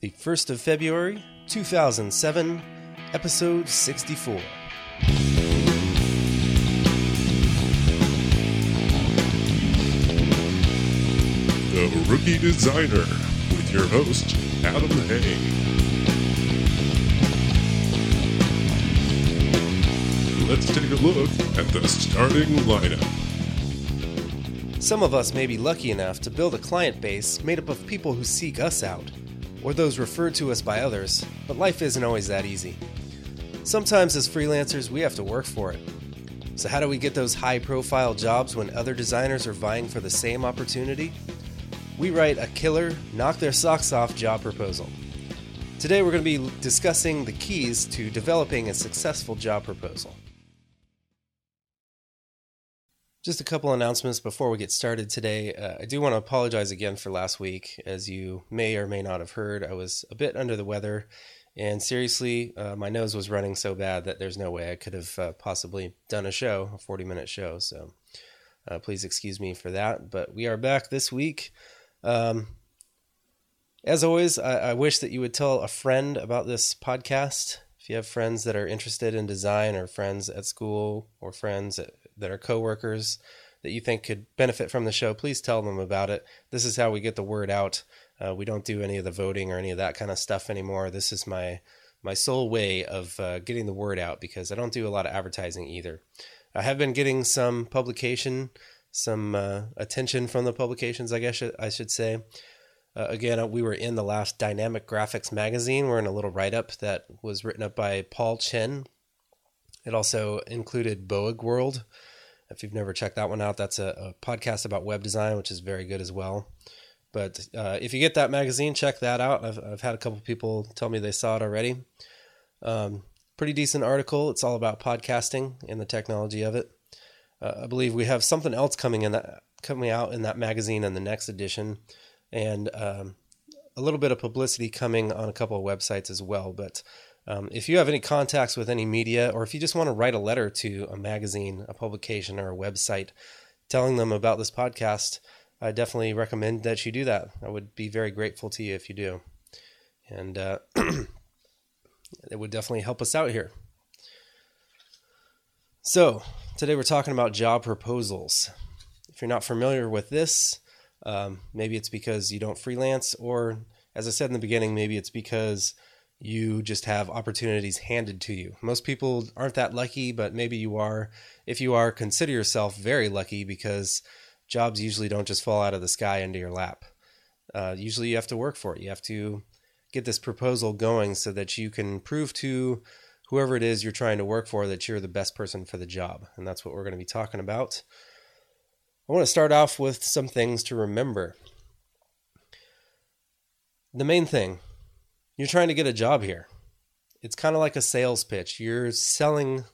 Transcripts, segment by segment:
the 1st of February, 2007, episode 64. The Rookie Designer with your host, Adam Hay. Let's take a look at the starting lineup. Some of us may be lucky enough to build a client base made up of people who seek us out, or those referred to us by others, but life isn't always that easy. Sometimes, as freelancers, we have to work for it. So, how do we get those high profile jobs when other designers are vying for the same opportunity? We write a killer, knock their socks off job proposal. Today, we're going to be discussing the keys to developing a successful job proposal. Just a couple announcements before we get started today. Uh, I do want to apologize again for last week. As you may or may not have heard, I was a bit under the weather and seriously, uh, my nose was running so bad that there's no way I could have uh, possibly done a show, a 40 minute show. So uh, please excuse me for that. But we are back this week. Um, as always, I, I, wish that you would tell a friend about this podcast. If you have friends that are interested in design, or friends at school, or friends that are coworkers that you think could benefit from the show, please tell them about it. This is how we get the word out. Uh, we don't do any of the voting or any of that kind of stuff anymore. This is my my sole way of uh, getting the word out because I don't do a lot of advertising either. I have been getting some publication, some uh, attention from the publications, I guess I should say. Uh, again, uh, we were in the last Dynamic Graphics magazine. We're in a little write up that was written up by Paul Chen. It also included Boag World. If you've never checked that one out, that's a, a podcast about web design, which is very good as well. But uh, if you get that magazine, check that out. I've, I've had a couple people tell me they saw it already. Um, pretty decent article. It's all about podcasting and the technology of it. Uh, I believe we have something else coming in that coming out in that magazine in the next edition, and um, a little bit of publicity coming on a couple of websites as well. But um, if you have any contacts with any media, or if you just want to write a letter to a magazine, a publication, or a website, telling them about this podcast I definitely recommend that you do that. I would be very grateful to you if you do. And uh, it would definitely help us out here. So, today we're talking about job proposals. If you're not familiar with this, um, maybe it's because you don't freelance, or as I said in the beginning, maybe it's because you just have opportunities handed to you. Most people aren't that lucky, but maybe you are. If you are, consider yourself very lucky because jobs usually don't just fall out of the sky into your lap. Uh, usually you have to work for it. You have to get this proposal going so that you can prove to whoever it is you're trying to work for that you're the best person for the job. And that's what we're going to be talking about. I want to start off with some things to remember. The main thing you're trying to get a job here. It's kind of like a sales pitch. You're selling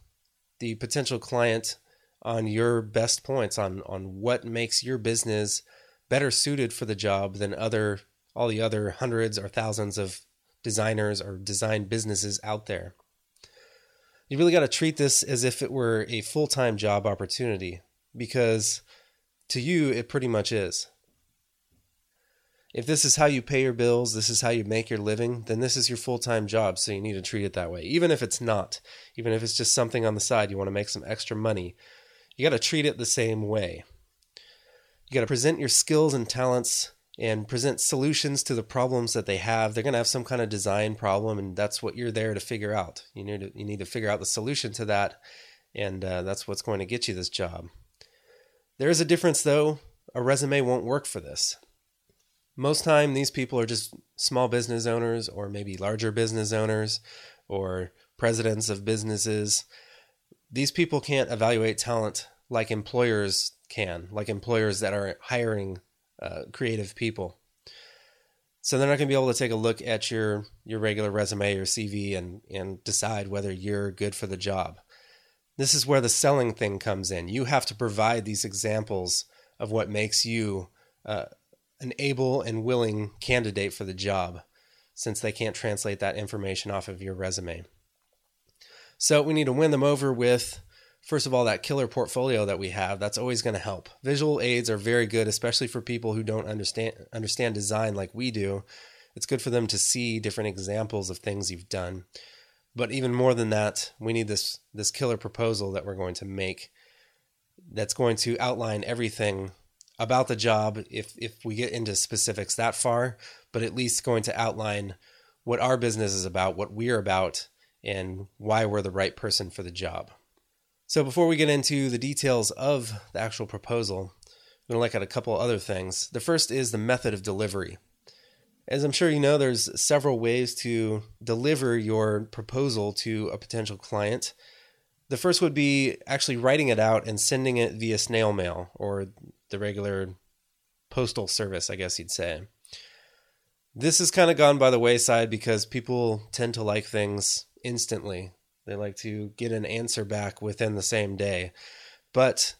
the potential client on your best points on on what makes your business better suited for the job than other all the other hundreds or thousands of designers or design businesses out there. You really got to treat this as if it were a full-time job opportunity because to you it pretty much is. If this is how you pay your bills, this is how you make your living, then this is your full-time job, so you need to treat it that way. Even if it's not, even if it's just something on the side you want to make some extra money, you got to treat it the same way. You got to present your skills and talents and present solutions to the problems that they have. They're going to have some kind of design problem, and that's what you're there to figure out. You need to, you need to figure out the solution to that, and uh, that's what's going to get you this job. There is a difference, though. A resume won't work for this. Most time, these people are just small business owners, or maybe larger business owners, or presidents of businesses these people can't evaluate talent like employers can, like employers that are hiring uh, creative people. So they're not going to be able to take a look at your your regular resume or CV and and decide whether you're good for the job. This is where the selling thing comes in. You have to provide these examples of what makes you uh, an able and willing candidate for the job, since they can't translate that information off of your resume. So we need to win them over with, first of all, that killer portfolio that we have. That's always going to help. Visual aids are very good, especially for people who don't understand understand design like we do. it's good for them to see different examples of things you've done. But even more than that, we need this this killer proposal that we're going to make that's going to outline everything about the job if if we get into specifics that far, but at least going to outline what our business is about, what we're about, and why we're the right person for the job. So before we get into the details of the actual proposal, I'm going to look at a couple other things. The first is the method of delivery. As I'm sure you know, there's several ways to deliver your proposal to a potential client. The first would be actually writing it out and sending it via snail mail or the regular postal service, I guess you'd say. This has kind of gone by the wayside because people tend to like things instantly. They like to get an answer back within the same day. But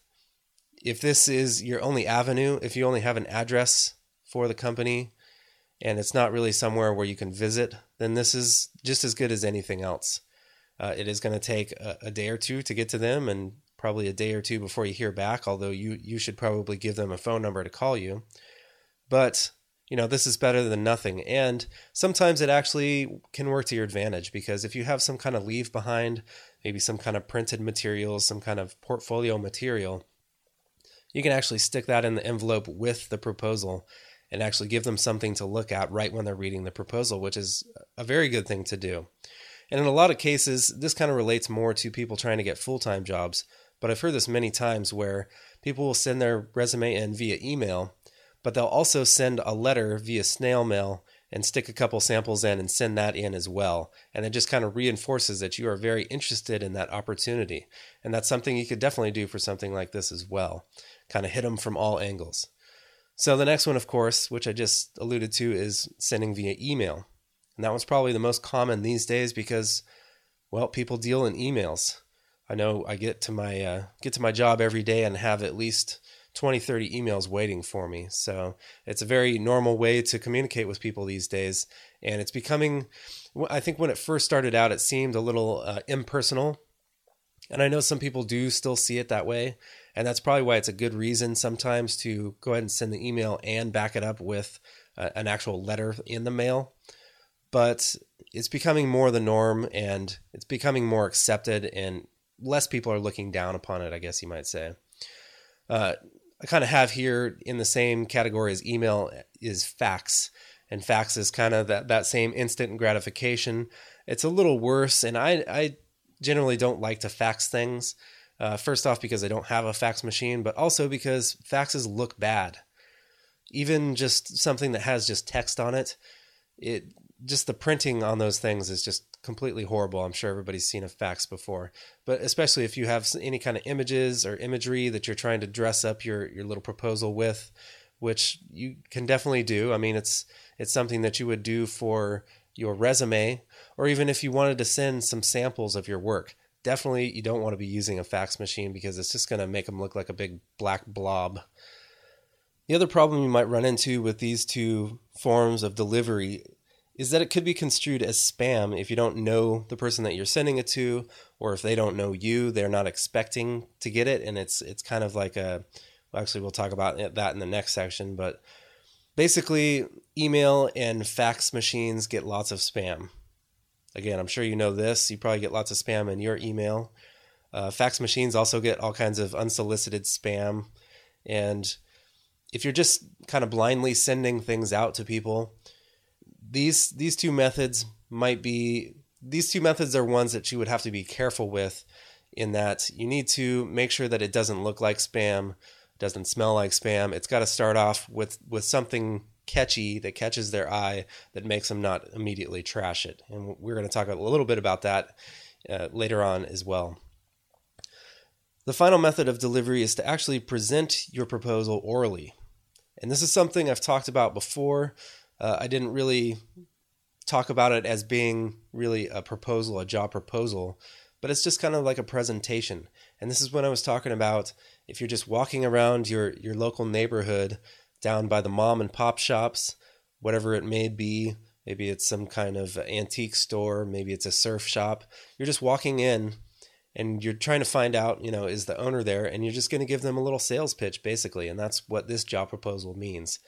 if this is your only avenue, if you only have an address for the company and it's not really somewhere where you can visit, then this is just as good as anything else. Uh, it is going to take a, a, day or two to get to them and probably a day or two before you hear back, although you, you should probably give them a phone number to call you. But, you know, this is better than nothing. And sometimes it actually can work to your advantage because if you have some kind of leave behind, maybe some kind of printed materials, some kind of portfolio material, you can actually stick that in the envelope with the proposal and actually give them something to look at right when they're reading the proposal, which is a very good thing to do. And in a lot of cases, this kind of relates more to people trying to get full time jobs. But I've heard this many times where people will send their resume in via email, but they'll also send a letter via snail mail and stick a couple samples in and send that in as well. And it just kind of reinforces that you are very interested in that opportunity. And that's something you could definitely do for something like this as well. Kind of hit them from all angles. So the next one, of course, which I just alluded to, is sending via email. And that one's probably the most common these days because, well, people deal in emails. I know I get to my uh, get to my job every day and have at least 20, 30 emails waiting for me. So it's a very normal way to communicate with people these days. And it's becoming, I think when it first started out, it seemed a little uh, impersonal. And I know some people do still see it that way. And that's probably why it's a good reason sometimes to go ahead and send the email and back it up with uh, an actual letter in the mail but it's becoming more the norm and it's becoming more accepted and less people are looking down upon it, I guess you might say. Uh, I kind of have here in the same category as email is fax. And fax is kind of that, that same instant gratification. It's a little worse, and I, I generally don't like to fax things. Uh, first off, because I don't have a fax machine, but also because faxes look bad. Even just something that has just text on it, it just the printing on those things is just completely horrible. I'm sure everybody's seen a fax before, but especially if you have any kind of images or imagery that you're trying to dress up your your little proposal with, which you can definitely do. I mean, it's it's something that you would do for your resume, or even if you wanted to send some samples of your work. Definitely, you don't want to be using a fax machine because it's just going to make them look like a big black blob. The other problem you might run into with these two forms of delivery is that it could be construed as spam if you don't know the person that you're sending it to, or if they don't know you, they're not expecting to get it, and it's it's kind of like a. Well, actually, we'll talk about that in the next section, but basically, email and fax machines get lots of spam. Again, I'm sure you know this. You probably get lots of spam in your email. Uh, fax machines also get all kinds of unsolicited spam, and if you're just kind of blindly sending things out to people these these two methods might be these two methods are ones that you would have to be careful with in that you need to make sure that it doesn't look like spam doesn't smell like spam. It's got to start off with with something catchy that catches their eye that makes them not immediately trash it. And we're going to talk a little bit about that uh, later on as well. The final method of delivery is to actually present your proposal orally. And this is something i've talked about before uh, I didn't really talk about it as being really a proposal, a job proposal, but it's just kind of like a presentation. And this is when I was talking about if you're just walking around your your local neighborhood down by the mom and pop shops, whatever it may be, maybe it's some kind of antique store, maybe it's a surf shop. You're just walking in and you're trying to find out, you know, is the owner there and you're just going to give them a little sales pitch basically, and that's what this job proposal means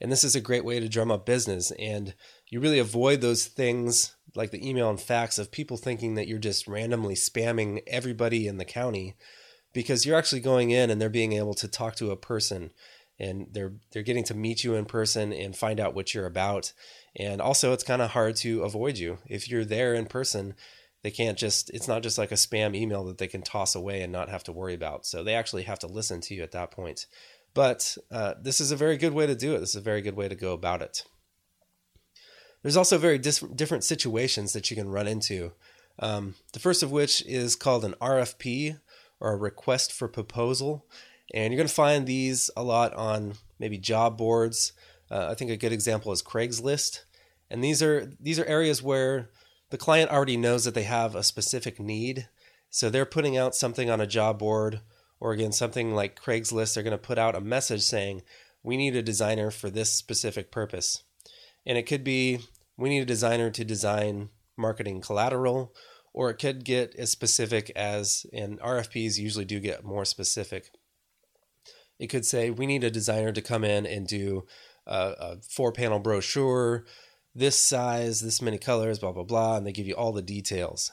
And this is a great way to drum up business. And you really avoid those things like the email and fax of people thinking that you're just randomly spamming everybody in the county because you're actually going in and they're being able to talk to a person and they're they're getting to meet you in person and find out what you're about. And also it's kind of hard to avoid you. If you're there in person, they can't just it's not just like a spam email that they can toss away and not have to worry about. So they actually have to listen to you at that point. But uh, this is a very good way to do it. This is a very good way to go about it. There's also very dis- different situations that you can run into. Um, the first of which is called an RFP or a request for proposal. And you're going to find these a lot on maybe job boards. Uh, I think a good example is Craigslist. And these are these are areas where the client already knows that they have a specific need. So they're putting out something on a job board or again something like Craigslist, they're going to put out a message saying, "We need a designer for this specific purpose." And it could be we need a designer to design marketing collateral, or it could get as specific as, and RFPs usually do get more specific. It could say we need a designer to come in and do a, a four panel brochure, this size, this many colors, blah, blah, blah, and they give you all the details.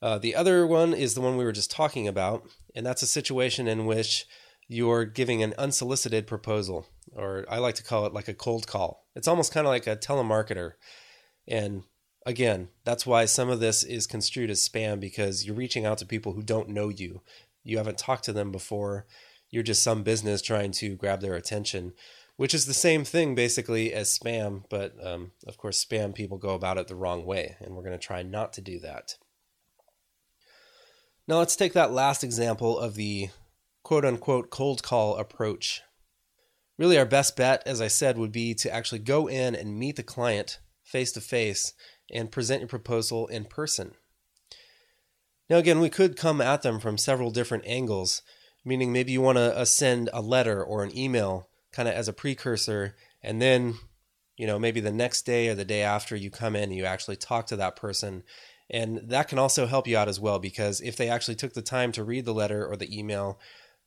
Uh, the other one is the one we were just talking about, and that's a situation in which you're giving an unsolicited proposal, or I like to call it like a cold call. It's almost kind of like a telemarketer. And again, that's why some of this is construed as spam because you're reaching out to people who don't know you. You haven't talked to them before. You're just some business trying to grab their attention, which is the same thing basically as spam. But um, of course, spam people go about it the wrong way, and we're going to try not to do that. Now, let's take that last example of the quote unquote cold call approach. Really, our best bet, as I said, would be to actually go in and meet the client face to face and present your proposal in person. Now, again, we could come at them from several different angles, meaning maybe you want to uh, send a letter or an email kind of as a precursor, and then, you know, maybe the next day or the day after you come in and you actually talk to that person. And that can also help you out as well because if they actually took the time to read the letter or the email,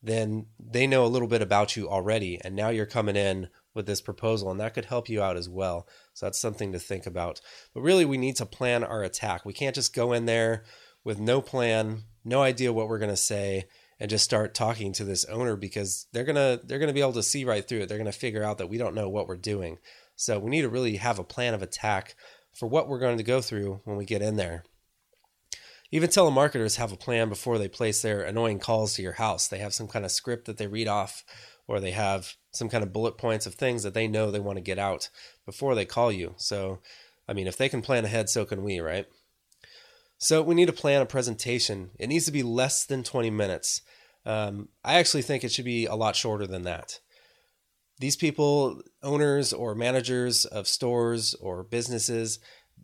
then they know a little bit about you already. And now you're coming in with this proposal, and that could help you out as well. So that's something to think about. But really, we need to plan our attack. We can't just go in there with no plan, no idea what we're going to say, and just start talking to this owner because they're gonna they're gonna be able to see right through it. They're gonna figure out that we don't know what we're doing. So we need to really have a plan of attack for what we're going to go through when we get in there. Even telemarketers have a plan before they place their annoying calls to your house. They have some kind of script that they read off, or they have some kind of bullet points of things that they know they want to get out before they call you. So, I mean, if they can plan ahead, so can we, right? So, we need to plan a presentation. It needs to be less than 20 minutes. Um, I actually think it should be a lot shorter than that. These people, owners or managers of stores or businesses,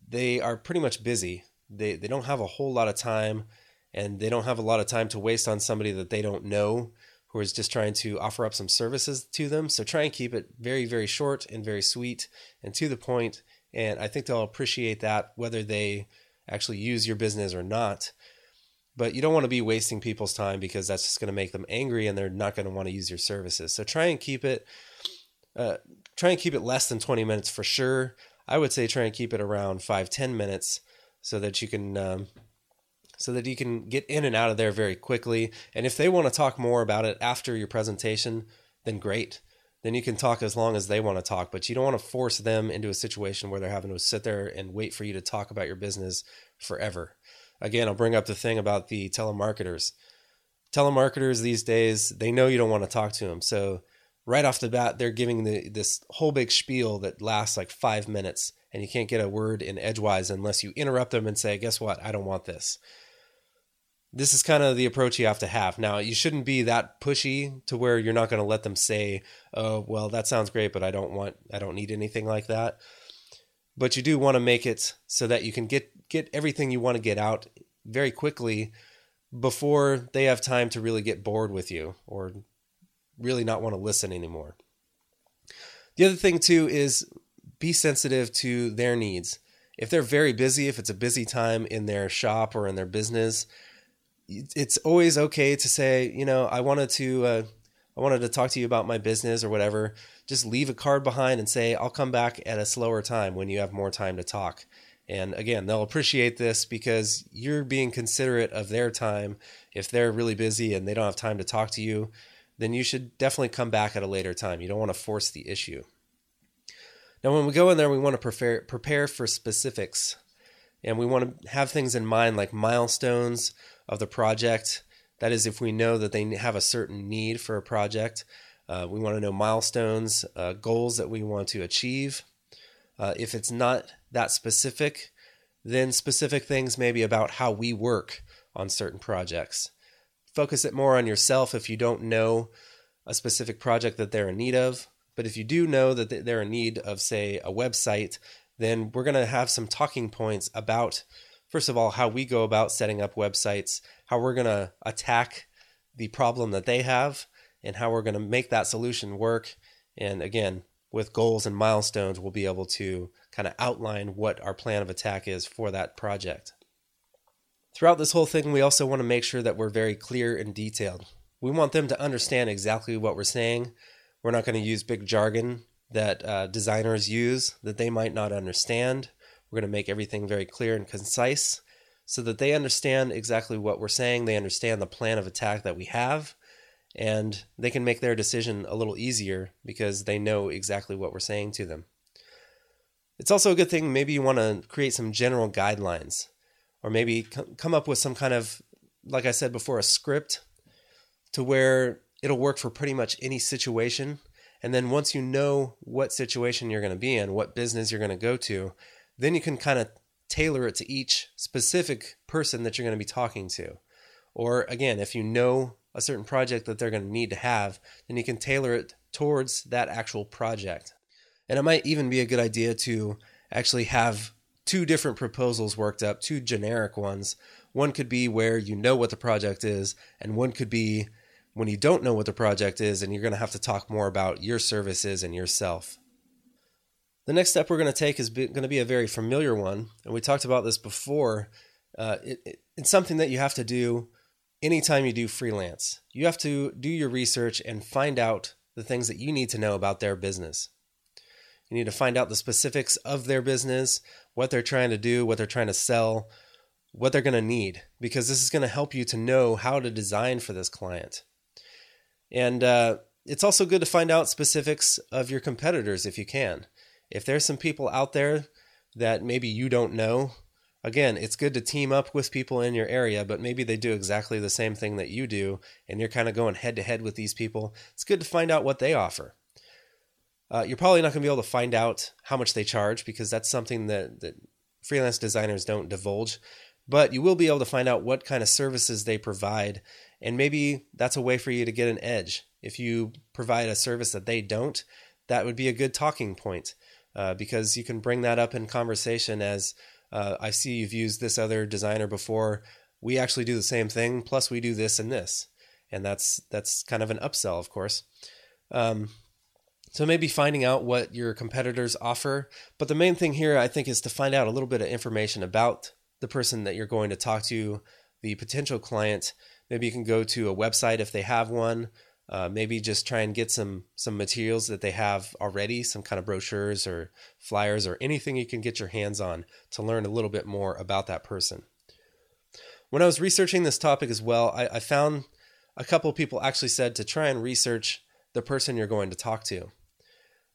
they are pretty much busy they they don't have a whole lot of time and they don't have a lot of time to waste on somebody that they don't know who is just trying to offer up some services to them. So try and keep it very, very short and very sweet and to the point. And I think they'll appreciate that whether they actually use your business or not. But you don't want to be wasting people's time because that's just going to make them angry and they're not going to want to use your services. So try and keep it, uh, try and keep it less than 20 minutes for sure. I would say try and keep it around five, 10 minutes so that you can um, so that you can get in and out of there very quickly. And if they want to talk more about it after your presentation, then great. Then you can talk as long as they want to talk, but you don't want to force them into a situation where they're having to sit there and wait for you to talk about your business forever. Again, I'll bring up the thing about the telemarketers. Telemarketers these days, they know you don't want to talk to them. So right off the bat, they're giving the, this whole big spiel that lasts like five minutes and you can't get a word in edgewise unless you interrupt them and say, "Guess what? I don't want this." This is kind of the approach you have to have. Now, you shouldn't be that pushy to where you're not going to let them say, "Oh, well, that sounds great, but I don't want I don't need anything like that." But you do want to make it so that you can get get everything you want to get out very quickly before they have time to really get bored with you or really not want to listen anymore. The other thing too is be sensitive to their needs. If they're very busy, if it's a busy time in their shop or in their business, it's always okay to say, you know, I wanted to, uh, I wanted to talk to you about my business or whatever, just leave a card behind and say, I'll come back at a slower time when you have more time to talk. And again, they'll appreciate this because you're being considerate of their time. If they're really busy and they don't have time to talk to you, then you should definitely come back at a later time. You don't want to force the issue. Now, when we go in there, we want to prepare, prepare for specifics. And we want to have things in mind like milestones of the project. That is, if we know that they have a certain need for a project, uh, we want to know milestones, uh, goals that we want to achieve. Uh, if it's not that specific, then specific things maybe about how we work on certain projects. Focus it more on yourself if you don't know a specific project that they're in need of. But if you do know that they're in need of, say, a website, then we're going to have some talking points about, first of all, how we go about setting up websites, how we're going to attack the problem that they have, and how we're going to make that solution work. And again, with goals and milestones, we'll be able to kind of outline what our plan of attack is for that project. Throughout this whole thing, we also want to make sure that we're very clear and detailed. We want them to understand exactly what we're saying. We're not going to use big jargon that uh, designers use that they might not understand. We're going to make everything very clear and concise so that they understand exactly what we're saying. They understand the plan of attack that we have, and they can make their decision a little easier because they know exactly what we're saying to them. It's also a good thing, maybe you want to create some general guidelines or maybe come up with some kind of, like I said before, a script to where it'll work for pretty much any situation. And then once you know what situation you're going to be in, what business you're going to go to, then you can kind of tailor it to each specific person that you're going to be talking to. Or again, if you know a certain project that they're going to need to have, then you can tailor it towards that actual project. And it might even be a good idea to actually have two different proposals worked up, two generic ones. One could be where you know what the project is, and one could be when you don't know what the project is and you're going to have to talk more about your services and yourself. The next step we're going to take is going to be a very familiar one, and we talked about this before. Uh, it, it, it's something that you have to do anytime you do freelance. You have to do your research and find out the things that you need to know about their business. You need to find out the specifics of their business, what they're trying to do, what they're trying to sell, what they're going to need, because this is going to help you to know how to design for this client. And uh, it's also good to find out specifics of your competitors if you can. If there's some people out there that maybe you don't know, again, it's good to team up with people in your area, but maybe they do exactly the same thing that you do, and you're kind of going head to head with these people. It's good to find out what they offer. Uh, you're probably not going to be able to find out how much they charge because that's something that, that freelance designers don't divulge. But you will be able to find out what kind of services they provide. And maybe that's a way for you to get an edge. If you provide a service that they don't, that would be a good talking point uh, because you can bring that up in conversation as uh, I see you've used this other designer before. We actually do the same thing, plus we do this and this. And that's that's kind of an upsell, of course. Um, so maybe finding out what your competitors offer. But the main thing here, I think, is to find out a little bit of information about the person that you're going to talk to, the potential client. Maybe you can go to a website if they have one. Uh, maybe just try and get some some materials that they have already, some kind of brochures or flyers or anything you can get your hands on to learn a little bit more about that person. When I was researching this topic as well, I, I found a couple people actually said to try and research the person you're going to talk to.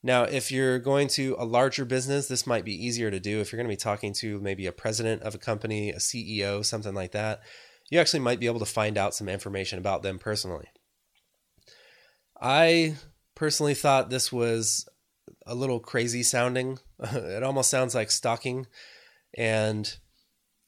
Now, if you're going to a larger business, this might be easier to do. If you're going to be talking to maybe a president of a company, a CEO, something like that, you actually might be able to find out some information about them personally. I personally thought this was a little crazy sounding. it almost sounds like stalking. And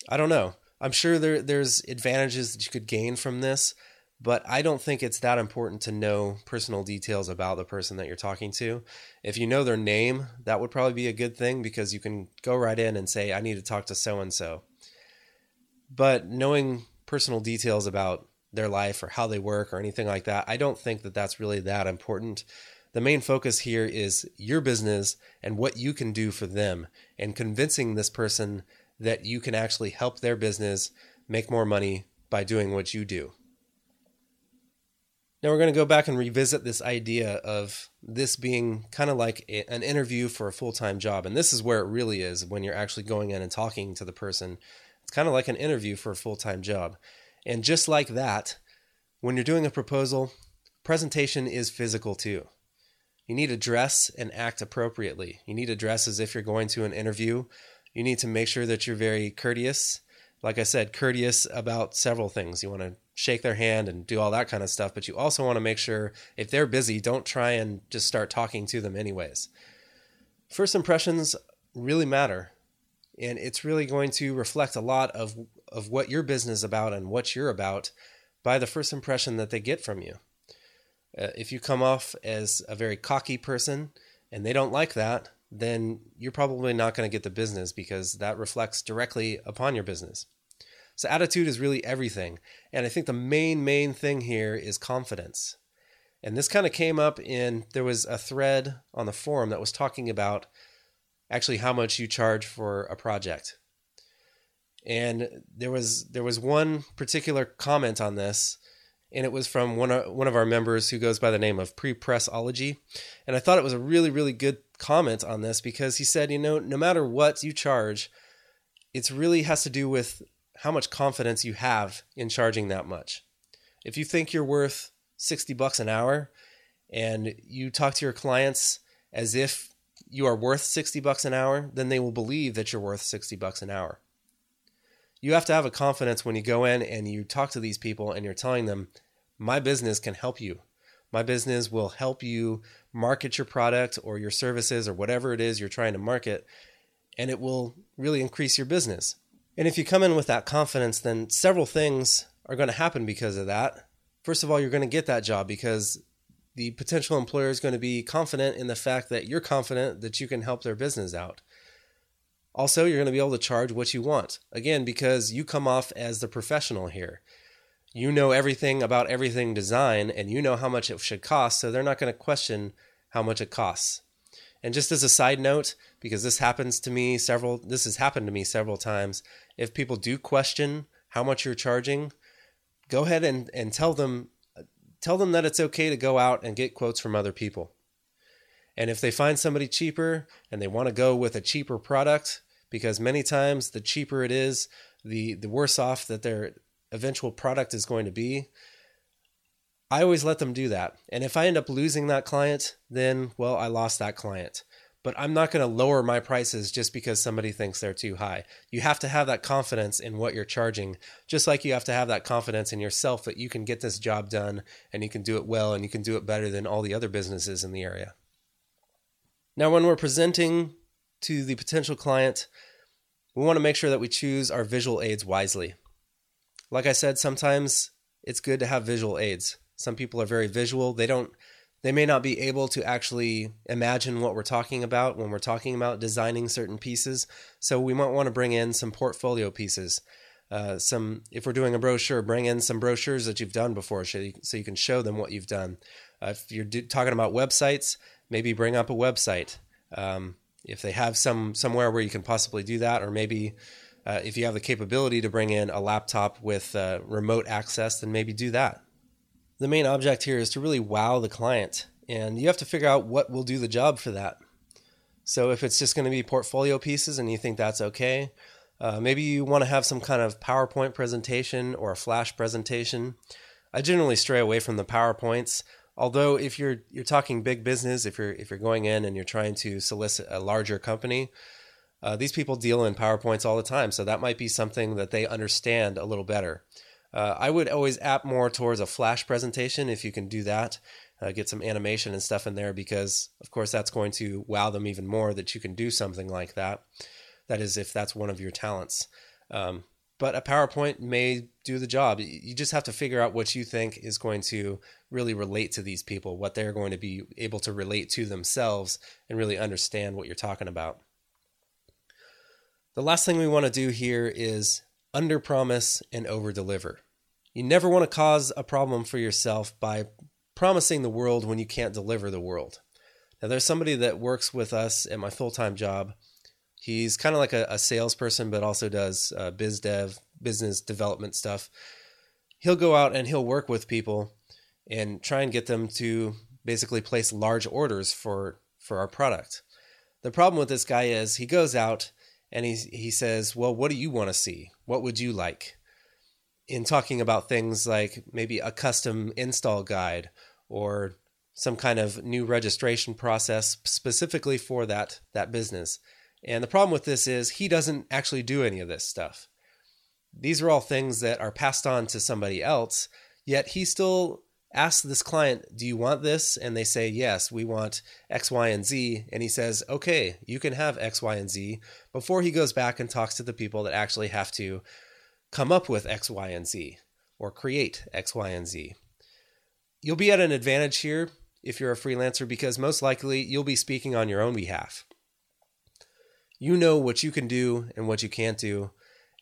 I don't know. I'm sure there, there's advantages that you could gain from this, but I don't think it's that important to know personal details about the person that you're talking to. If you know their name, that would probably be a good thing because you can go right in and say, I need to talk to so and so. But knowing personal details about their life or how they work or anything like that, I don't think that that's really that important. The main focus here is your business and what you can do for them and convincing this person that you can actually help their business make more money by doing what you do. Now we're going to go back and revisit this idea of this being kind of like a, an interview for a full time job. And this is where it really is when you're actually going in and talking to the person. It's kind of like an interview for a full time job. And just like that, when you're doing a proposal, presentation is physical too. You need to dress and act appropriately. You need to dress as if you're going to an interview. You need to make sure that you're very courteous. Like I said, courteous about several things. You want to shake their hand and do all that kind of stuff, but you also want to make sure if they're busy, don't try and just start talking to them anyways. First impressions really matter, and it's really going to reflect a lot of of what your business is about and what you're about by the first impression that they get from you. Uh, if you come off as a very cocky person and they don't like that, then you're probably not going to get the business because that reflects directly upon your business. So, attitude is really everything. And I think the main, main thing here is confidence. And this kind of came up in there was a thread on the forum that was talking about actually how much you charge for a project. And there was there was one particular comment on this and it was from one of, one of our members who goes by the name of Pre-Pressology. And I thought it was a really, really good comment on this because he said, you know, no matter what you charge, it really has to do with how much confidence you have in charging that much. If you think you're worth 60 bucks an hour and you talk to your clients as if you are worth 60 bucks an hour, then they will believe that you're worth 60 bucks an hour you have to have a confidence when you go in and you talk to these people and you're telling them, my business can help you. My business will help you market your product or your services or whatever it is you're trying to market, and it will really increase your business. And if you come in with that confidence, then several things are going to happen because of that. First of all, you're going to get that job because the potential employer is going to be confident in the fact that you're confident that you can help their business out. Also, you're going to be able to charge what you want. Again, because you come off as the professional here. You know everything about everything design and you know how much it should cost, so they're not going to question how much it costs. And just as a side note, because this happens to me several this has happened to me several times, if people do question how much you're charging, go ahead and, and tell them tell them that it's okay to go out and get quotes from other people. And if they find somebody cheaper and they want to go with a cheaper product, because many times the cheaper it is, the the worse off that their eventual product is going to be. I always let them do that. And if I end up losing that client, then well, I lost that client. But I'm not going to lower my prices just because somebody thinks they're too high. You have to have that confidence in what you're charging, just like you have to have that confidence in yourself that you can get this job done and you can do it well and you can do it better than all the other businesses in the area. Now, when we're presenting to the potential client, we want to make sure that we choose our visual aids wisely. Like I said, sometimes it's good to have visual aids. Some people are very visual. They don't they may not be able to actually imagine what we're talking about when we're talking about designing certain pieces. So we might want to bring in some portfolio pieces. Uh, some if we're doing a brochure, bring in some brochures that you've done before, so you, so you can show them what you've done. Uh, if you're do, talking about websites, maybe bring up a website. Um, if they have some somewhere where you can possibly do that, or maybe uh, if you have the capability to bring in a laptop with uh, remote access, then maybe do that. The main object here is to really wow the client, and you have to figure out what will do the job for that. So if it's just going to be portfolio pieces and you think that's okay, uh, maybe you want to have some kind of PowerPoint presentation or a flash presentation. I generally stray away from the PowerPoints although if you're you're talking big business, if you're if you're going in and you're trying to solicit a larger company, uh, these people deal in powerpoints all the time, so that might be something that they understand a little better. Uh, I would always app more towards a flash presentation if you can do that. Uh, get some animation and stuff in there because, of course, that's going to wow them even more that you can do something like that. That is, if that's one of your talents. Um, but a PowerPoint may do the job. You just have to figure out what you think is going to really relate to these people, what they're going to be able to relate to themselves and really understand what you're talking about. The last thing we want to do here is under promise and over deliver. You never want to cause a problem for yourself by promising the world when you can't deliver the world. Now, there's somebody that works with us at my full time job He's kind of like a, a, salesperson, but also does uh, biz dev, business development stuff. He'll go out and he'll work with people, and try and get them to basically place large orders for for our product. The problem with this guy is he goes out and he he says, "Well, what do you want to see? What would you like?" In talking about things like maybe a custom install guide or some kind of new registration process specifically for that that business. And the problem with this is he doesn't actually do any of this stuff. These are all things that are passed on to somebody else, yet he still asks this client, Do you want this? And they say, Yes, we want X, Y, and Z. And he says, Okay, you can have X, Y, and Z before he goes back and talks to the people that actually have to come up with X, Y, and Z or create X, Y, and Z. You'll be at an advantage here if you're a freelancer because most likely you'll be speaking on your own behalf. You know what you can do and what you can't do,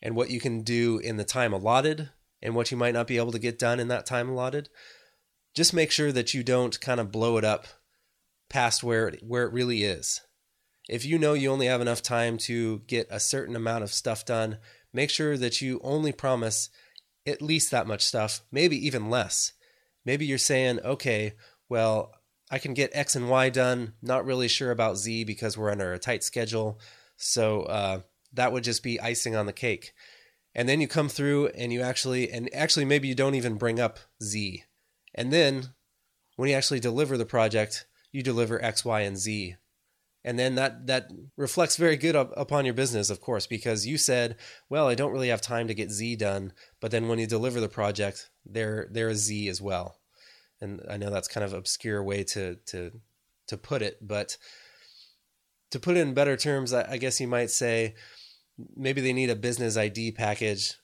and what you can do in the time allotted and what you might not be able to get done in that time allotted. Just make sure that you don't kind of blow it up past where it, where it really is. If you know you only have enough time to get a certain amount of stuff done, make sure that you only promise at least that much stuff, maybe even less. Maybe you're saying, okay, well, I can get X and Y done. Not really sure about Z because we're under a tight schedule. So uh, that would just be icing on the cake. And then you come through and you actually, and actually, maybe you don't even bring up Z. And then when you actually deliver the project, you deliver X, Y, and Z. And then that that reflects very good up, upon your business, of course, because you said, "Well, I don't really have time to get Z done," but then when you deliver the project, there there is Z as well and I know that's kind of obscure way to to to put it, but to put it in better terms, I, I guess you might say maybe they need a business ID package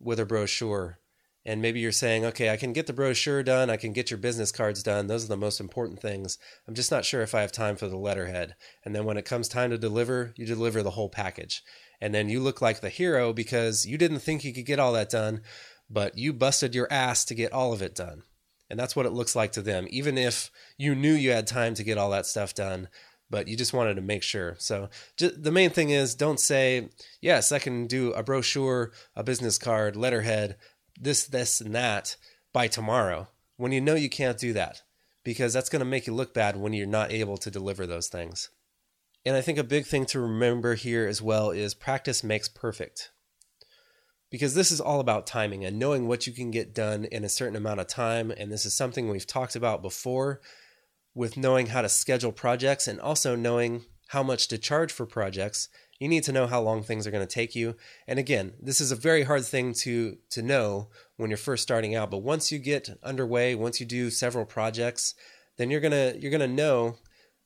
with a brochure. And maybe you're saying, okay, I can get the brochure done, I can get your business cards done. Those are the most important things. I'm just not sure if I have time for the letterhead. And then when it comes time to deliver, you deliver the whole package. And then you look like the hero because you didn't think you could get all that done, but you busted your ass to get all of it done. And that's what it looks like to them, even if you knew you had time to get all that stuff done, but you just wanted to make sure. So just, the main thing is don't say, yes, I can do a brochure, a business card, letterhead, this, this, and that by tomorrow when you know you can't do that because that's going to make you look bad when you're not able to deliver those things. And I think a big thing to remember here as well is practice makes perfect because this is all about timing and knowing what you can get done in a certain amount of time. And this is something we've talked about before with knowing how to schedule projects and also knowing how much to charge for projects. You need to know how long things are going to take you. And again, this is a very hard thing to to know when you're first starting out, but once you get underway, once you do several projects, then you're going to you're going to know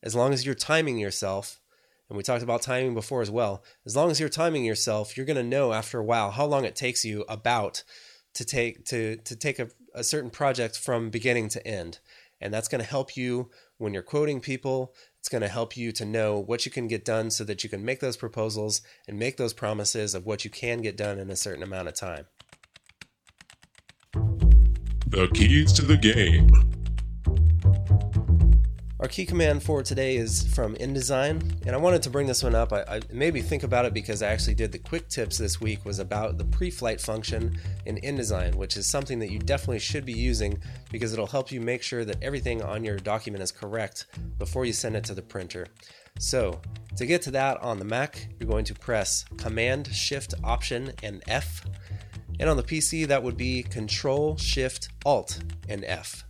as long as you're timing yourself and we talked about timing before as well. As long as you're timing yourself, you're going to know after a while how long it takes you about to take to to take a, a certain project from beginning to end. And that's going to help you when you're quoting people. It's going to help you to know what you can get done so that you can make those proposals and make those promises of what you can get done in a certain amount of time. The keys to the game. Our key command for today is from InDesign, and I wanted to bring this one up. I, I maybe think about it because I actually did the quick tips this week was about the pre-flight function in InDesign, which is something that you definitely should be using because it'll help you make sure that everything on your document is correct before you send it to the printer. So, to get to that on the Mac, you're going to press Command Shift Option and F. And on the PC, that would be Control Shift Alt and F.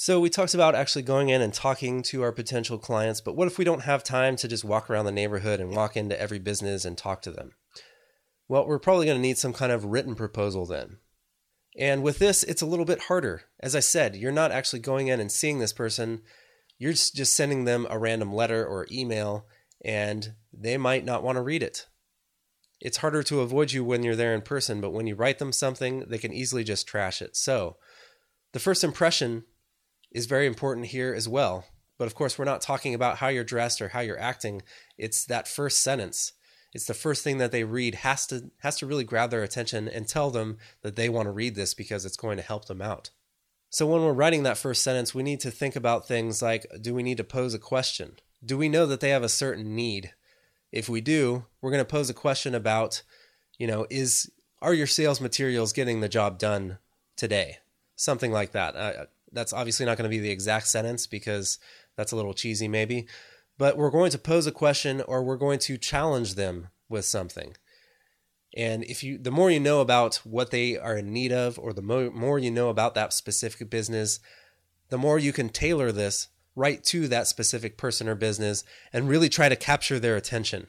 So we talked about actually going in and talking to our potential clients, but what if we don't have time to just walk around the neighborhood and walk into every business and talk to them? Well, we're probably going to need some kind of written proposal then. And with this, it's a little bit harder. As I said, you're not actually going in and seeing this person. You're just sending them a random letter or email, and they might not want to read it. It's harder to avoid you when you're there in person, but when you write them something, they can easily just trash it. So, the first impression is very important here as well. But of course, we're not talking about how you're dressed or how you're acting. It's that first sentence. It's the first thing that they read has to has to really grab their attention and tell them that they want to read this because it's going to help them out. So when we're writing that first sentence, we need to think about things like do we need to pose a question? Do we know that they have a certain need? If we do, we're going to pose a question about, you know, is are your sales materials getting the job done today? Something like that. Uh, that's obviously not going to be the exact sentence because that's a little cheesy, maybe. But we're going to pose a question or we're going to challenge them with something. And if you, the more you know about what they are in need of, or the mo- more you know about that specific business, the more you can tailor this right to that specific person or business and really try to capture their attention.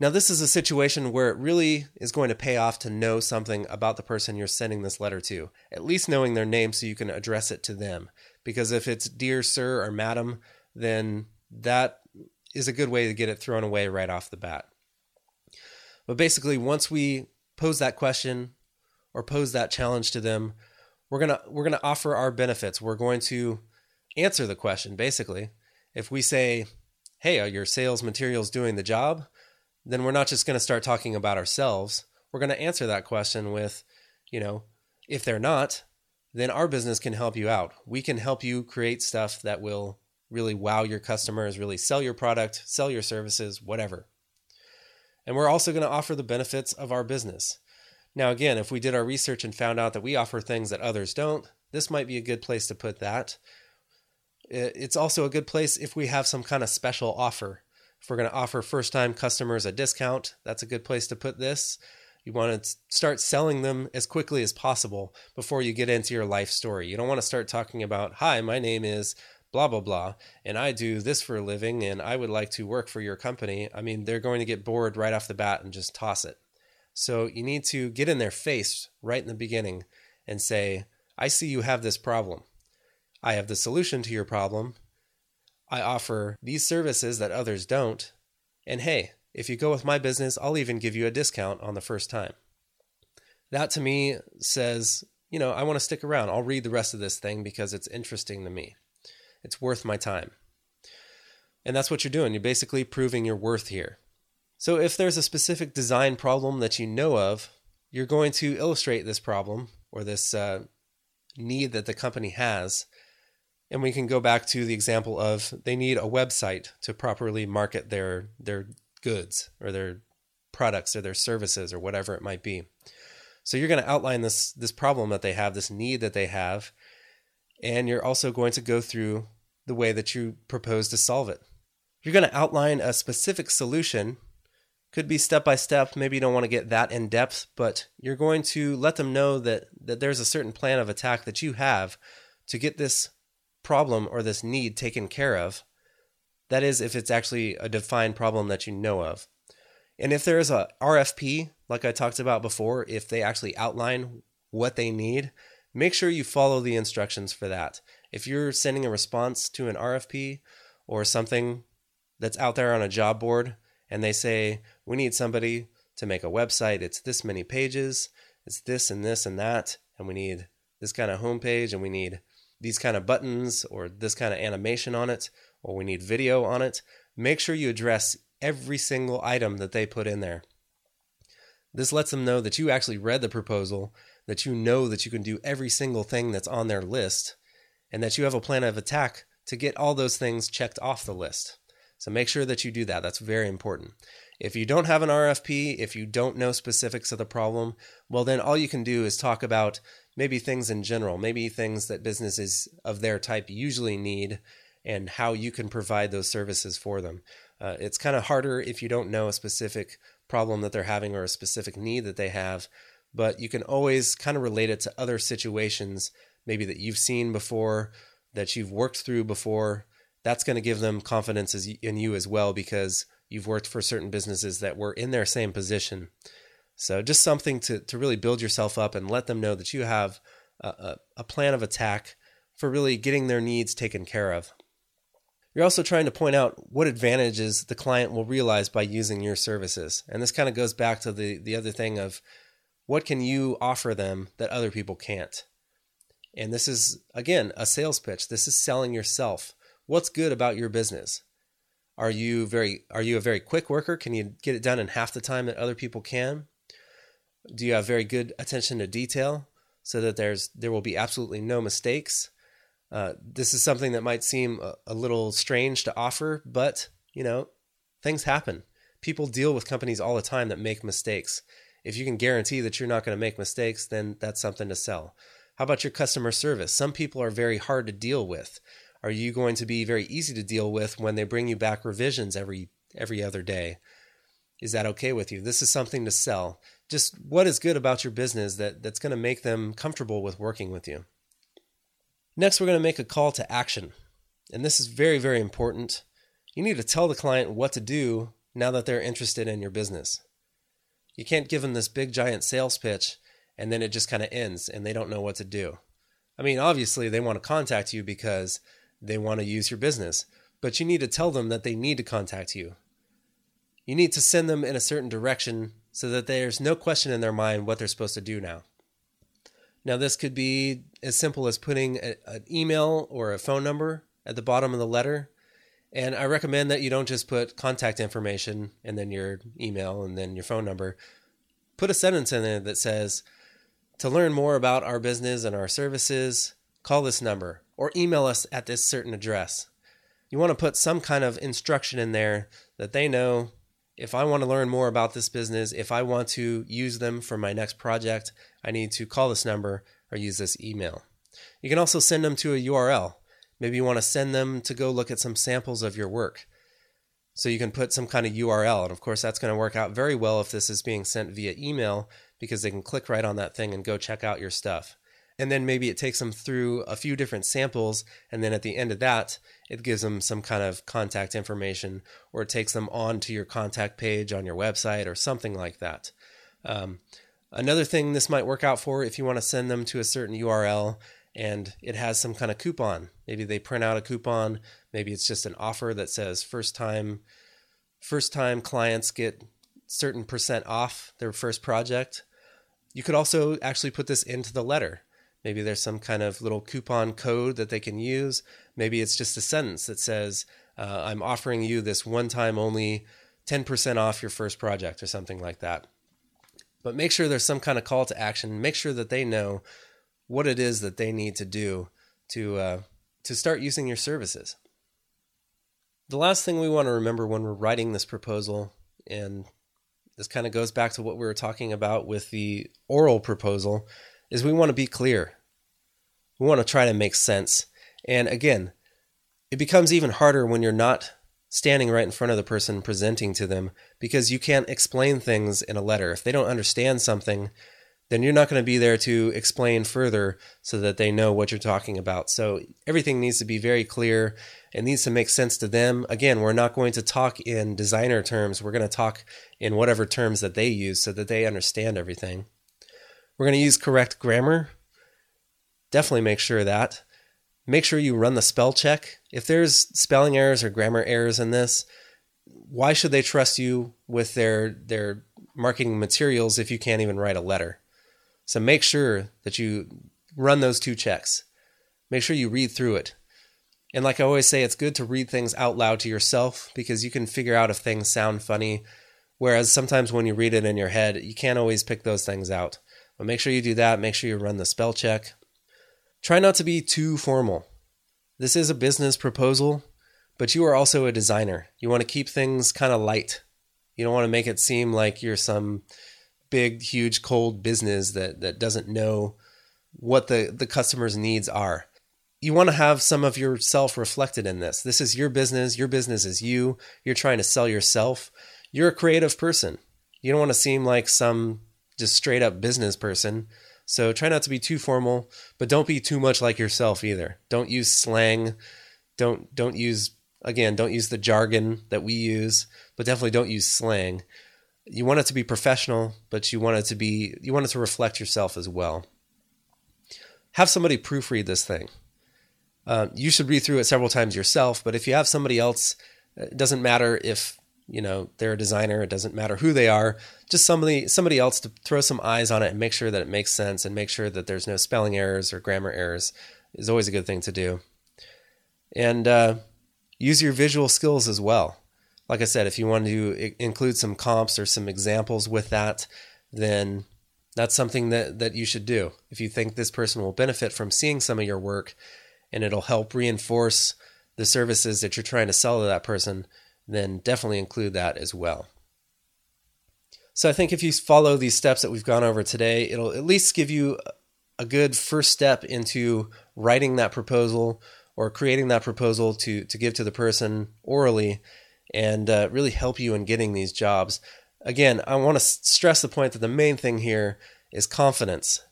Now, this is a situation where it really is going to pay off to know something about the person you're sending this letter to, at least knowing their name so you can address it to them. Because if it's Dear Sir or Madam, then that is a good way to get it thrown away right off the bat. But basically, once we pose that question or pose that challenge to them, we're gonna we're gonna offer our benefits. We're going to answer the question. Basically, if we say, "Hey, are your sales materials doing the job?" Then we're not just going to start talking about ourselves. We're going to answer that question with, you know, if they're not, then our business can help you out. We can help you create stuff that will really wow your customers, really sell your product, sell your services, whatever. And we're also going to offer the benefits of our business. Now, again, if we did our research and found out that we offer things that others don't, this might be a good place to put that. It's also a good place if we have some kind of special offer. If we're going to offer first time customers a discount, that's a good place to put this. You want to start selling them as quickly as possible before you get into your life story. You don't want to start talking about, hi, my name is blah, blah, blah, and I do this for a living and I would like to work for your company. I mean, they're going to get bored right off the bat and just toss it. So you need to get in their face right in the beginning and say, I see you have this problem. I have the solution to your problem. I offer these services that others don't. And hey, if you go with my business, I'll even give you a discount on the first time. That to me says, you know, I want to stick around. I'll read the rest of this thing because it's interesting to me. It's worth my time. And that's what you're doing. You're basically proving your worth here. So if there's a specific design problem that you know of, you're going to illustrate this problem or this uh, need that the company has. And we can go back to the example of they need a website to properly market their their goods or their products or their services or whatever it might be. So you're going to outline this this problem that they have, this need that they have, and you're also going to go through the way that you propose to solve it. You're going to outline a specific solution. Could be step by step. Maybe you don't want to get that in depth, but you're going to let them know that, that there's a certain plan of attack that you have to get this problem or this need taken care of. That is, if it's actually a defined problem that you know of. And if there is a RFP, like I talked about before, if they actually outline what they need, make sure you follow the instructions for that if you're sending a response to an RFP or something that's out there on a job board and they say, we need somebody to make a website, it's this many pages, it's this and this and that, and we need this kind of homepage and we need these kind of buttons or this kind of animation on it, or we need video on it, make sure you address every single item that they put in there. This lets them know that you actually read the proposal, that you know that you can do every single thing that's on their list, and that you have a plan of attack to get all those things checked off the list. So make sure that you do that. That's very important. If you don't have an RFP, if you don't know specifics of the problem, well, then all you can do is talk about maybe things in general, maybe things that businesses of their type usually need and how you can provide those services for them. Uh, it's kind of harder if you don't know a specific problem that they're having or a specific need that they have, but you can always kind of relate it to other situations maybe that you've seen before, that you've worked through before, that's going to give them confidence in you as well because you've worked for certain businesses that were in their same position. So just something to, to really build yourself up and let them know that you have a, a plan of attack for really getting their needs taken care of. You're also trying to point out what advantages the client will realize by using your services. And this kind of goes back to the, the other thing of what can you offer them that other people can't? And this is, again, a sales pitch. This is selling yourself. What's good about your business? Are you very are you a very quick worker? Can you get it done in half the time that other people can? Do you have very good attention to detail so that there's there will be absolutely no mistakes? Uh, this is something that might seem a, a little strange to offer, but you know, things happen. People deal with companies all the time that make mistakes. If you can guarantee that you're not going to make mistakes, then that's something to sell. How about your customer service? Some people are very hard to deal with. Are you going to be very easy to deal with when they bring you back revisions every every other day? Is that okay with you? This is something to sell. Just what is good about your business that, that's going to make them comfortable with working with you. Next, we're going to make a call to action. And this is very, very important. You need to tell the client what to do now that they're interested in your business. You can't give them this big, giant sales pitch and then it just kind of ends and they don't know what to do. I mean, obviously, they want to contact you because they want to use your business, but you need to tell them that they need to contact you. You need to send them in a certain direction so that there's no question in their mind what they're supposed to do now. Now, this could be as simple as putting a, an email or a phone number at the bottom of the letter. And I recommend that you don't just put contact information and then your email and then your phone number. Put a sentence in there that says, to learn more about our business and our services, call this number or email us at this certain address. You want to put some kind of instruction in there that they know if I want to learn more about this business, if I want to use them for my next project, I need to call this number or use this email. You can also send them to a URL. Maybe you want to send them to go look at some samples of your work. So you can put some kind of URL. And of course, that's going to work out very well if this is being sent via email because they can click right on that thing and go check out your stuff and then maybe it takes them through a few different samples and then at the end of that it gives them some kind of contact information or it takes them on to your contact page on your website or something like that. Um, another thing this might work out for if you want to send them to a certain url and it has some kind of coupon maybe they print out a coupon maybe it's just an offer that says first time first time clients get certain percent off their first project. You could also actually put this into the letter Maybe there's some kind of little coupon code that they can use. Maybe it's just a sentence that says, uh, I'm offering you this one time only 10% off your first project or something like that. But make sure there's some kind of call to action. Make sure that they know what it is that they need to do to, uh, to start using your services. The last thing we want to remember when we're writing this proposal, and this kind of goes back to what we were talking about with the oral proposal, is we want to be clear. We want to try to make sense. And again, it becomes even harder when you're not standing right in front of the person presenting to them because you can't explain things in a letter. If they don't understand something, then you're not going to be there to explain further so that they know what you're talking about. So everything needs to be very clear. It needs to make sense to them. Again, we're not going to talk in designer terms. We're going to talk in whatever terms that they use so that they understand everything. We're going to use correct grammar. Definitely make sure that. Make sure you run the spell check. If there's spelling errors or grammar errors in this, why should they trust you with their their marketing materials if you can't even write a letter? So make sure that you run those two checks. Make sure you read through it. And like I always say, it's good to read things out loud to yourself because you can figure out if things sound funny. Whereas sometimes when you read it in your head, you can't always pick those things out. But make sure you do that. Make sure you run the spell check. Try not to be too formal. This is a business proposal, but you are also a designer. You want to keep things kind of light. You don't want to make it seem like you're some big, huge, cold business that, that doesn't know what the, the customer's needs are. You want to have some of yourself reflected in this. This is your business. Your business is you. You're trying to sell yourself. You're a creative person. You don't want to seem like some just straight up business person. So try not to be too formal, but don't be too much like yourself either. Don't use slang. Don't don't use again, don't use the jargon that we use, but definitely don't use slang. You want it to be professional, but you want it to be you want it to reflect yourself as well. Have somebody proofread this thing. Uh, you should read through it several times yourself, but if you have somebody else, it doesn't matter if you know they're a designer it doesn't matter who they are just somebody somebody else to throw some eyes on it and make sure that it makes sense and make sure that there's no spelling errors or grammar errors is always a good thing to do. And uh, use your visual skills as well. Like i said if you want to include some comps or some examples with that then that's something that, that you should do. If you think this person will benefit from seeing some of your work and it'll help reinforce the services that you're trying to sell to that person then definitely include that as well. So I think if you follow these steps that we've gone over today, it'll at least give you a good first step into writing that proposal or creating that proposal to to give to the person orally and uh, really help you in getting these jobs. Again, I want to stress the point that the main thing here is confidence.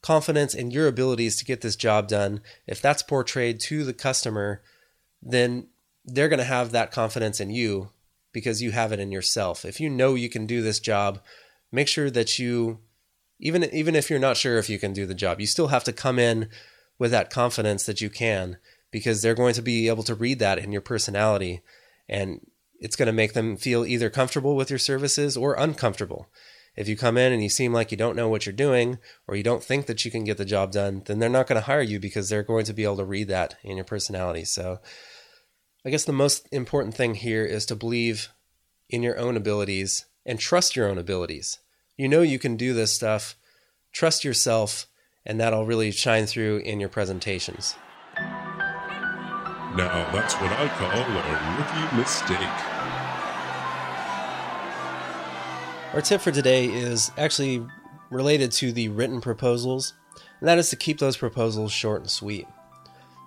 Confidence in your abilities to get this job done. If that's portrayed to the customer, then they're going to have that confidence in you because you have it in yourself. If you know you can do this job, make sure that you even even if you're not sure if you can do the job, you still have to come in with that confidence that you can because they're going to be able to read that in your personality and it's going to make them feel either comfortable with your services or uncomfortable. If you come in and you seem like you don't know what you're doing or you don't think that you can get the job done, then they're not going to hire you because they're going to be able to read that in your personality. So I guess the most important thing here is to believe in your own abilities and trust your own abilities. You know you can do this stuff, trust yourself, and that'll really shine through in your presentations. Now, that's what I call a rookie mistake. Our tip for today is actually related to the written proposals, and that is to keep those proposals short and sweet.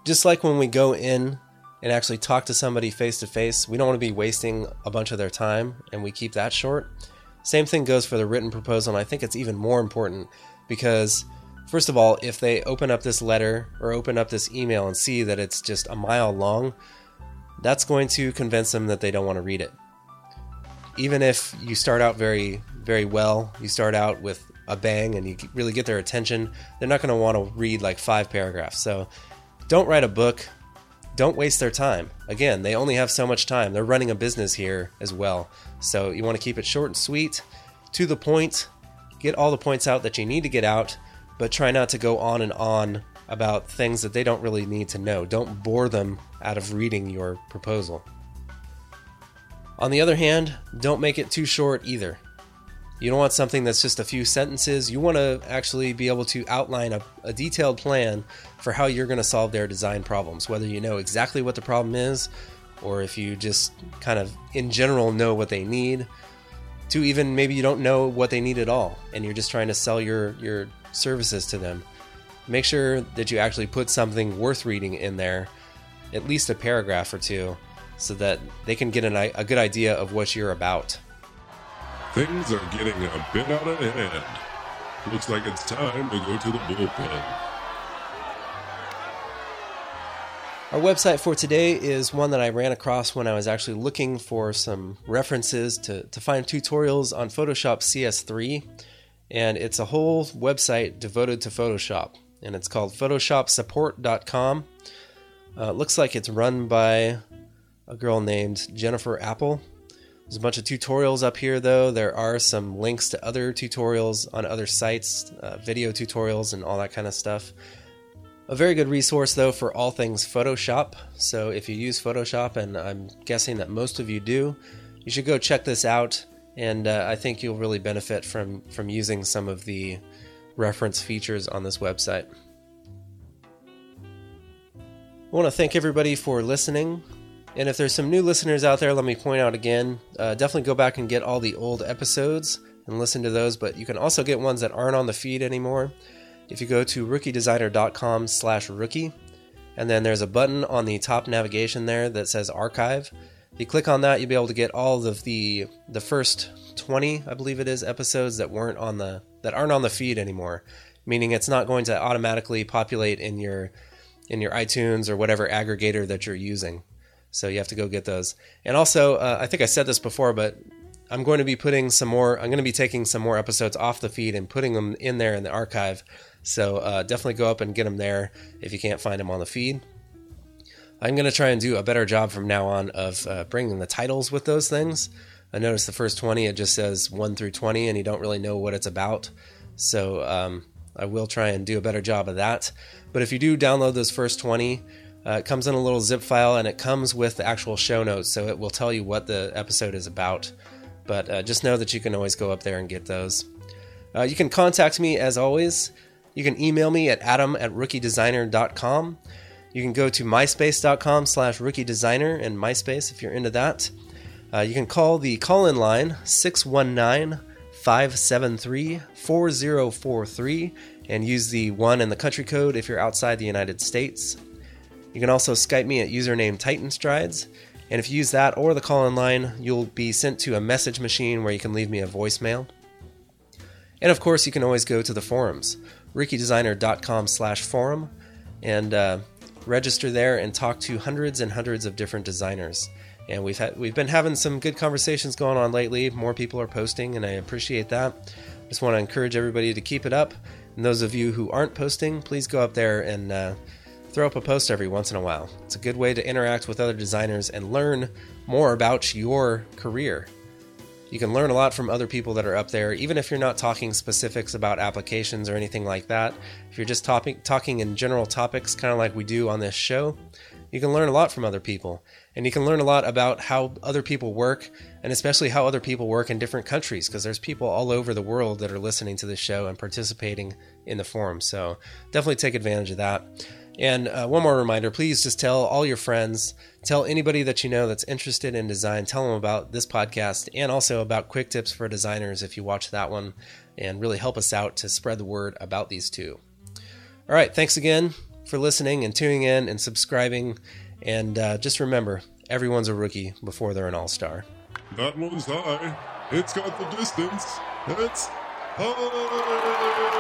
Just like when we go in and actually talk to somebody face to face. We don't want to be wasting a bunch of their time and we keep that short. Same thing goes for the written proposal, and I think it's even more important because, first of all, if they open up this letter or open up this email and see that it's just a mile long, that's going to convince them that they don't want to read it. Even if you start out very, very well, you start out with a bang and you really get their attention, they're not going to want to read like five paragraphs. So don't write a book don't waste their time. Again, they only have so much time. They're running a business here as well. So you want to keep it short and sweet, to the point, get all the points out that you need to get out, but try not to go on and on about things that they don't really need to know. Don't bore them out of reading your proposal. On the other hand, don't make it too short either. You don't want something that's just a few sentences. You want to actually be able to outline a, a detailed plan for how you're going to solve their design problems, whether you know exactly what the problem is or if you just kind of in general know what they need to even maybe you don't know what they need at all and you're just trying to sell your your services to them make sure that you actually put something worth reading in there at least a paragraph or two so that they can get an, a good idea of what you're about Things are getting a bit out of hand. Looks like it's time to go to the bullpen. Our website for today is one that I ran across when I was actually looking for some references to, to find tutorials on Photoshop CS3. And it's a whole website devoted to Photoshop. And it's called PhotoshopSupport.com. Uh, looks like it's run by a girl named Jennifer Apple. There's a bunch of tutorials up here, though. There are some links to other tutorials on other sites, uh, video tutorials, and all that kind of stuff. A very good resource, though, for all things Photoshop. So if you use Photoshop, and I'm guessing that most of you do, you should go check this out. And uh, I think you'll really benefit from from using some of the reference features on this website. I want to thank everybody for listening. And if there's some new listeners out there, let me point out again uh, definitely go back and get all the old episodes and listen to those. But you can also get ones that aren't on the feed anymore. If you go to rookiedesigner.com slash rookie, and then there's a button on the top navigation there that says archive. If you click on that, you'll be able to get all of the the first 20, I believe it is, episodes that weren't on the that aren't on the feed anymore. Meaning it's not going to automatically populate in your in your iTunes or whatever aggregator that you're using. So you have to go get those. And also, uh, I think I said this before, but I'm going to be putting some more. I'm going to be taking some more episodes off the feed and putting them in there in the archive. So uh, definitely go up and get them there if you can't find them on the feed. I'm going to try and do a better job from now on of uh, bringing the titles with those things. I noticed the first 20 it just says 1 through 20 and you don't really know what it's about. So um, I will try and do a better job of that. But if you do download those first 20, uh, it comes in a little zip file and it comes with the actual show notes, so it will tell you what the episode is about. But uh, just know that you can always go up there and get those. Uh, you can contact me as always. You can email me at adam at rookiedesigner.com. You can go to myspace.com slash rookiedesigner and MySpace if you're into that. Uh, you can call the call in line 619 573 4043 and use the 1 in the country code if you're outside the United States. You can also Skype me at username Titan Strides. And if you use that or the call in line, you'll be sent to a message machine where you can leave me a voicemail. And of course, you can always go to the forums, rookiedesigner.com slash forum, and uh, register there and talk to hundreds and hundreds of different designers. And we've had we've been having some good conversations going on lately. More people are posting, and I appreciate that. Just want to encourage everybody to keep it up. And those of you who aren't posting, please go up there and uh, throw up a post every once in a while. It's a good way to interact with other designers and learn more about your career. You can learn a lot from other people that are up there, even if you're not talking specifics about applications or anything like that. If you're just talking talking in general topics, kind of like we do on this show, you can learn a lot from other people. And you can learn a lot about how other people work, and especially how other people work in different countries, because there's people all over the world that are listening to this show and participating in the forum. So definitely take advantage of that. And uh, one more reminder please just tell all your friends, tell anybody that you know that's interested in design, tell them about this podcast and also about Quick Tips for Designers if you watch that one, and really help us out to spread the word about these two. All right, thanks again for listening and tuning in and subscribing. And uh, just remember, everyone's a rookie before they're an all star. That one's high. It's got the distance. It's high.